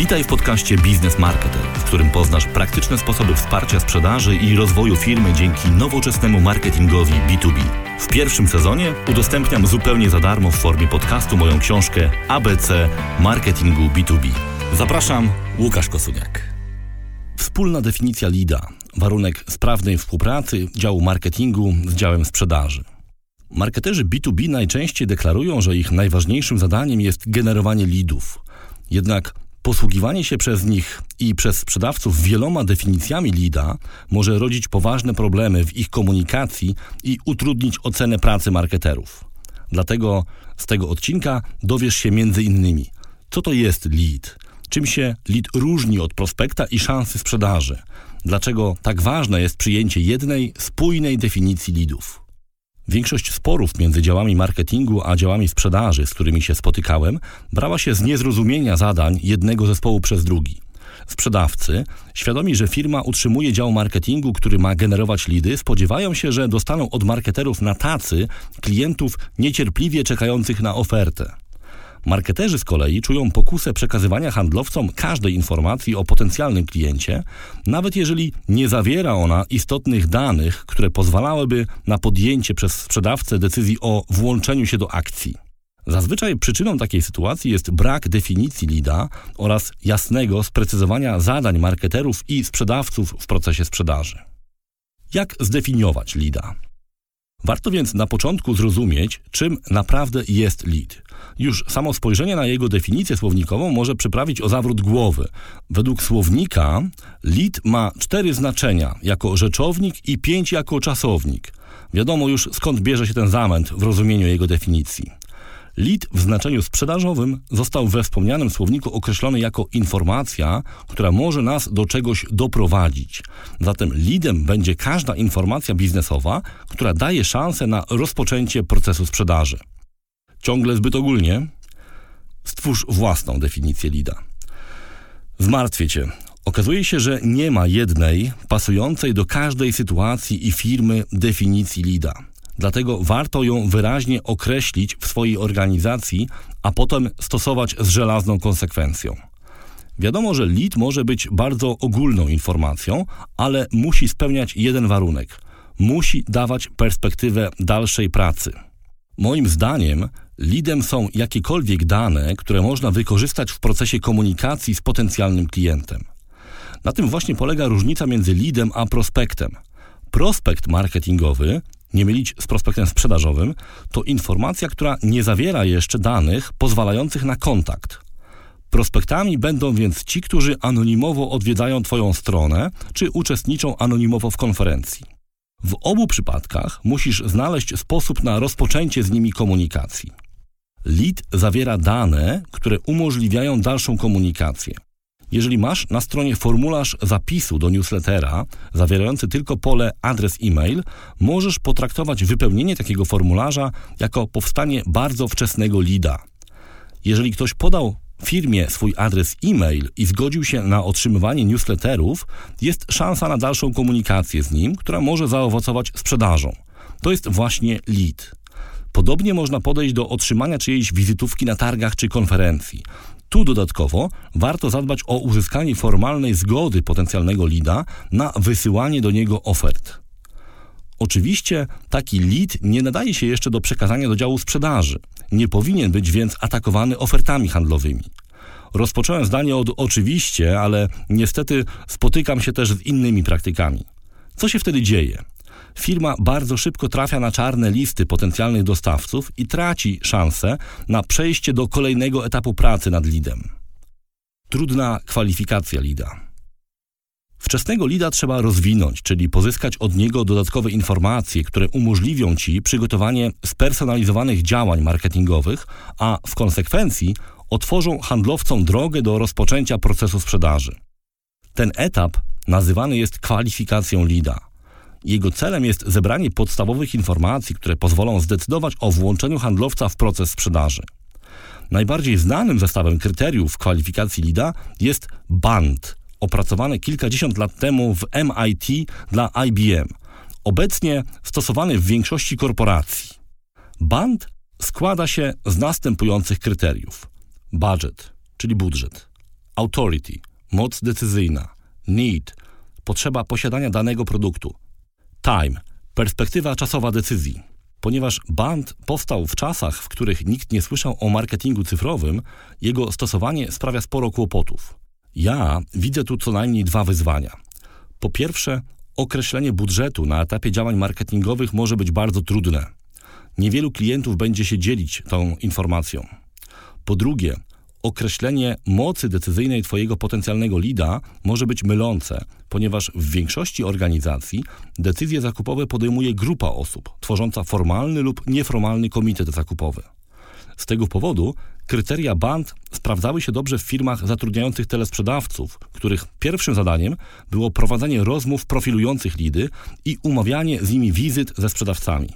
Witaj w podcaście Biznes Marketer, w którym poznasz praktyczne sposoby wsparcia sprzedaży i rozwoju firmy dzięki nowoczesnemu marketingowi B2B. W pierwszym sezonie udostępniam zupełnie za darmo w formie podcastu moją książkę ABC Marketingu B2B. Zapraszam, Łukasz Kosuniak. Wspólna definicja LIDA, warunek sprawnej współpracy działu marketingu z działem sprzedaży. Marketerzy B2B najczęściej deklarują, że ich najważniejszym zadaniem jest generowanie leadów. Jednak posługiwanie się przez nich i przez sprzedawców wieloma definicjami LIDA może rodzić poważne problemy w ich komunikacji i utrudnić ocenę pracy marketerów. Dlatego z tego odcinka dowiesz się między innymi, co to jest lead, czym się lead różni od prospekta i szansy sprzedaży, dlaczego tak ważne jest przyjęcie jednej, spójnej definicji leadów. Większość sporów między działami marketingu a działami sprzedaży, z którymi się spotykałem, brała się z niezrozumienia zadań jednego zespołu przez drugi. Sprzedawcy, świadomi, że firma utrzymuje dział marketingu, który ma generować lidy, spodziewają się, że dostaną od marketerów na tacy klientów niecierpliwie czekających na ofertę. Marketerzy z kolei czują pokusę przekazywania handlowcom każdej informacji o potencjalnym kliencie, nawet jeżeli nie zawiera ona istotnych danych, które pozwalałyby na podjęcie przez sprzedawcę decyzji o włączeniu się do akcji. Zazwyczaj przyczyną takiej sytuacji jest brak definicji LIDA oraz jasnego sprecyzowania zadań marketerów i sprzedawców w procesie sprzedaży. Jak zdefiniować LIDA? Warto więc na początku zrozumieć, czym naprawdę jest lead. Już samo spojrzenie na jego definicję słownikową może przyprawić o zawrót głowy. Według słownika lead ma cztery znaczenia jako rzeczownik i pięć jako czasownik. Wiadomo już skąd bierze się ten zamęt w rozumieniu jego definicji. Lead w znaczeniu sprzedażowym został we wspomnianym słowniku określony jako informacja, która może nas do czegoś doprowadzić. Zatem leadem będzie każda informacja biznesowa, która daje szansę na rozpoczęcie procesu sprzedaży. Ciągle zbyt ogólnie? Stwórz własną definicję leada. Zmartwię cię. Okazuje się, że nie ma jednej pasującej do każdej sytuacji i firmy definicji leada. Dlatego warto ją wyraźnie określić w swojej organizacji, a potem stosować z żelazną konsekwencją. Wiadomo, że lead może być bardzo ogólną informacją, ale musi spełniać jeden warunek. Musi dawać perspektywę dalszej pracy. Moim zdaniem leadem są jakiekolwiek dane, które można wykorzystać w procesie komunikacji z potencjalnym klientem. Na tym właśnie polega różnica między leadem a prospektem. Prospekt marketingowy nie mylić z prospektem sprzedażowym, to informacja, która nie zawiera jeszcze danych pozwalających na kontakt. Prospektami będą więc ci, którzy anonimowo odwiedzają Twoją stronę czy uczestniczą anonimowo w konferencji. W obu przypadkach musisz znaleźć sposób na rozpoczęcie z nimi komunikacji. Lead zawiera dane, które umożliwiają dalszą komunikację. Jeżeli masz na stronie formularz zapisu do newslettera zawierający tylko pole adres e-mail, możesz potraktować wypełnienie takiego formularza jako powstanie bardzo wczesnego lida. Jeżeli ktoś podał firmie swój adres e-mail i zgodził się na otrzymywanie newsletterów, jest szansa na dalszą komunikację z nim, która może zaowocować sprzedażą. To jest właśnie lead. Podobnie można podejść do otrzymania czyjejś wizytówki na targach czy konferencji. Tu dodatkowo warto zadbać o uzyskanie formalnej zgody potencjalnego lida na wysyłanie do niego ofert. Oczywiście taki lead nie nadaje się jeszcze do przekazania do działu sprzedaży. Nie powinien być więc atakowany ofertami handlowymi. Rozpocząłem zdanie od oczywiście, ale niestety spotykam się też z innymi praktykami. Co się wtedy dzieje? Firma bardzo szybko trafia na czarne listy potencjalnych dostawców i traci szansę na przejście do kolejnego etapu pracy nad lidem. Trudna kwalifikacja lida. Wczesnego lida trzeba rozwinąć, czyli pozyskać od niego dodatkowe informacje, które umożliwią Ci przygotowanie spersonalizowanych działań marketingowych, a w konsekwencji otworzą handlowcom drogę do rozpoczęcia procesu sprzedaży. Ten etap nazywany jest kwalifikacją lida. Jego celem jest zebranie podstawowych informacji, które pozwolą zdecydować o włączeniu handlowca w proces sprzedaży. Najbardziej znanym zestawem kryteriów kwalifikacji LIDA jest BAND, opracowany kilkadziesiąt lat temu w MIT dla IBM, obecnie stosowany w większości korporacji. BAND składa się z następujących kryteriów: budget, czyli budżet, authority, moc decyzyjna, need, potrzeba posiadania danego produktu, time, perspektywa czasowa decyzji. Ponieważ band powstał w czasach, w których nikt nie słyszał o marketingu cyfrowym, jego stosowanie sprawia sporo kłopotów. Ja widzę tu co najmniej dwa wyzwania. Po pierwsze, określenie budżetu na etapie działań marketingowych może być bardzo trudne. Niewielu klientów będzie się dzielić tą informacją. Po drugie, określenie mocy decyzyjnej Twojego potencjalnego lida może być mylące, ponieważ w większości organizacji decyzje zakupowe podejmuje grupa osób, tworząca formalny lub nieformalny komitet zakupowy. Z tego powodu kryteria BAND sprawdzały się dobrze w firmach zatrudniających telesprzedawców, których pierwszym zadaniem było prowadzenie rozmów profilujących lidy i umawianie z nimi wizyt ze sprzedawcami.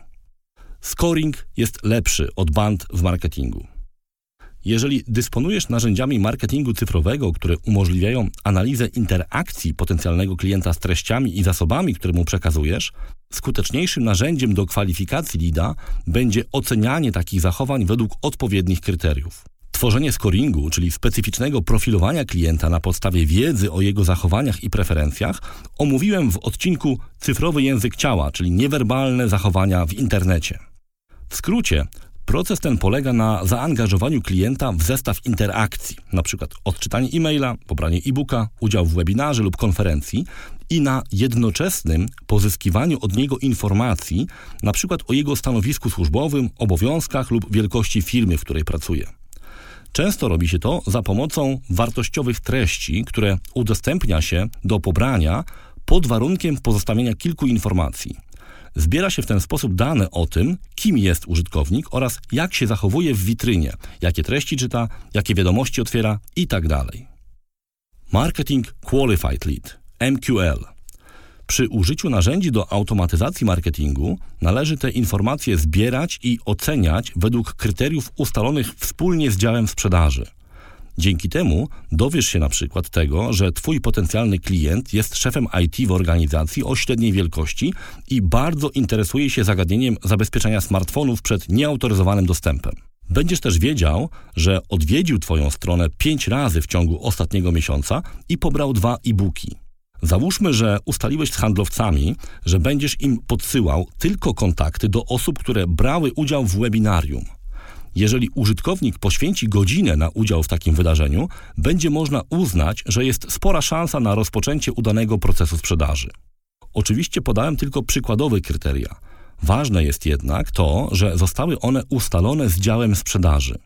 Scoring jest lepszy od BAND w marketingu. Jeżeli dysponujesz narzędziami marketingu cyfrowego, które umożliwiają analizę interakcji potencjalnego klienta z treściami i zasobami, które mu przekazujesz, skuteczniejszym narzędziem do kwalifikacji lida będzie ocenianie takich zachowań według odpowiednich kryteriów. Tworzenie scoringu, czyli specyficznego profilowania klienta na podstawie wiedzy o jego zachowaniach i preferencjach, omówiłem w odcinku Cyfrowy język ciała, czyli niewerbalne zachowania w internecie. W skrócie, Proces ten polega na zaangażowaniu klienta w zestaw interakcji, np. odczytanie e-maila, pobranie e-booka, udział w webinarze lub konferencji i na jednoczesnym pozyskiwaniu od niego informacji, np. o jego stanowisku służbowym, obowiązkach lub wielkości firmy, w której pracuje. Często robi się to za pomocą wartościowych treści, które udostępnia się do pobrania pod warunkiem pozostawienia kilku informacji. Zbiera się w ten sposób dane o tym, kim jest użytkownik oraz jak się zachowuje w witrynie, jakie treści czyta, jakie wiadomości otwiera itd. Tak Marketing Qualified Lead MQL. Przy użyciu narzędzi do automatyzacji marketingu należy te informacje zbierać i oceniać według kryteriów ustalonych wspólnie z działem sprzedaży. Dzięki temu dowiesz się na przykład tego, że Twój potencjalny klient jest szefem IT w organizacji o średniej wielkości i bardzo interesuje się zagadnieniem zabezpieczenia smartfonów przed nieautoryzowanym dostępem. Będziesz też wiedział, że odwiedził Twoją stronę pięć razy w ciągu ostatniego miesiąca i pobrał dwa e-booki. Załóżmy, że ustaliłeś z handlowcami, że będziesz im podsyłał tylko kontakty do osób, które brały udział w webinarium. Jeżeli użytkownik poświęci godzinę na udział w takim wydarzeniu, będzie można uznać, że jest spora szansa na rozpoczęcie udanego procesu sprzedaży. Oczywiście podałem tylko przykładowe kryteria. Ważne jest jednak to, że zostały one ustalone z działem sprzedaży.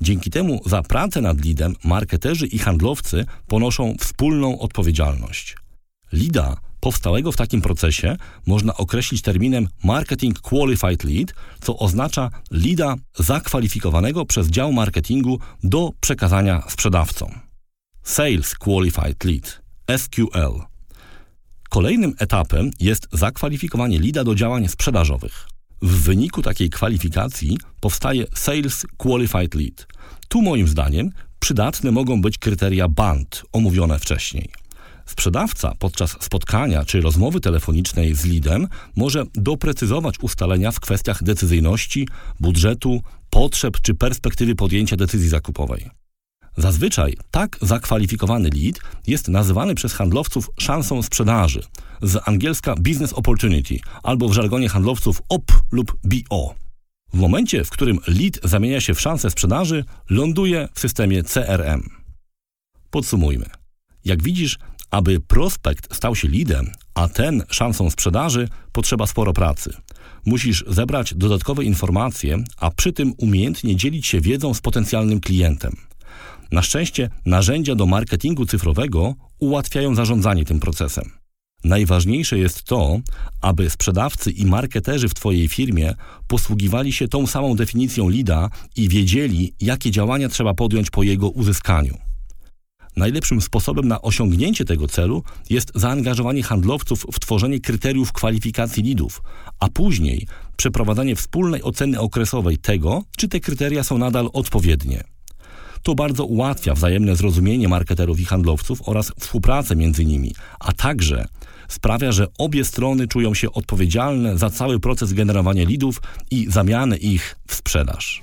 Dzięki temu za pracę nad lidem marketerzy i handlowcy ponoszą wspólną odpowiedzialność. Lida powstałego w takim procesie można określić terminem Marketing Qualified Lead, co oznacza lida zakwalifikowanego przez dział marketingu do przekazania sprzedawcom. Sales Qualified Lead SQL. Kolejnym etapem jest zakwalifikowanie lida do działań sprzedażowych. W wyniku takiej kwalifikacji powstaje Sales Qualified Lead. Tu moim zdaniem przydatne mogą być kryteria BAND omówione wcześniej. Sprzedawca podczas spotkania czy rozmowy telefonicznej z lidem może doprecyzować ustalenia w kwestiach decyzyjności, budżetu, potrzeb czy perspektywy podjęcia decyzji zakupowej. Zazwyczaj tak zakwalifikowany lead jest nazywany przez handlowców szansą sprzedaży, z angielska business opportunity albo w żargonie handlowców OP lub BO. W momencie, w którym lead zamienia się w szansę sprzedaży, ląduje w systemie CRM. Podsumujmy. Jak widzisz, aby prospekt stał się lidem, a ten szansą sprzedaży, potrzeba sporo pracy. Musisz zebrać dodatkowe informacje, a przy tym umiejętnie dzielić się wiedzą z potencjalnym klientem. Na szczęście narzędzia do marketingu cyfrowego ułatwiają zarządzanie tym procesem. Najważniejsze jest to, aby sprzedawcy i marketerzy w Twojej firmie posługiwali się tą samą definicją lida i wiedzieli, jakie działania trzeba podjąć po jego uzyskaniu. Najlepszym sposobem na osiągnięcie tego celu jest zaangażowanie handlowców w tworzenie kryteriów kwalifikacji lidów, a później przeprowadzanie wspólnej oceny okresowej tego, czy te kryteria są nadal odpowiednie. To bardzo ułatwia wzajemne zrozumienie marketerów i handlowców oraz współpracę między nimi, a także sprawia, że obie strony czują się odpowiedzialne za cały proces generowania lidów i zamiany ich w sprzedaż.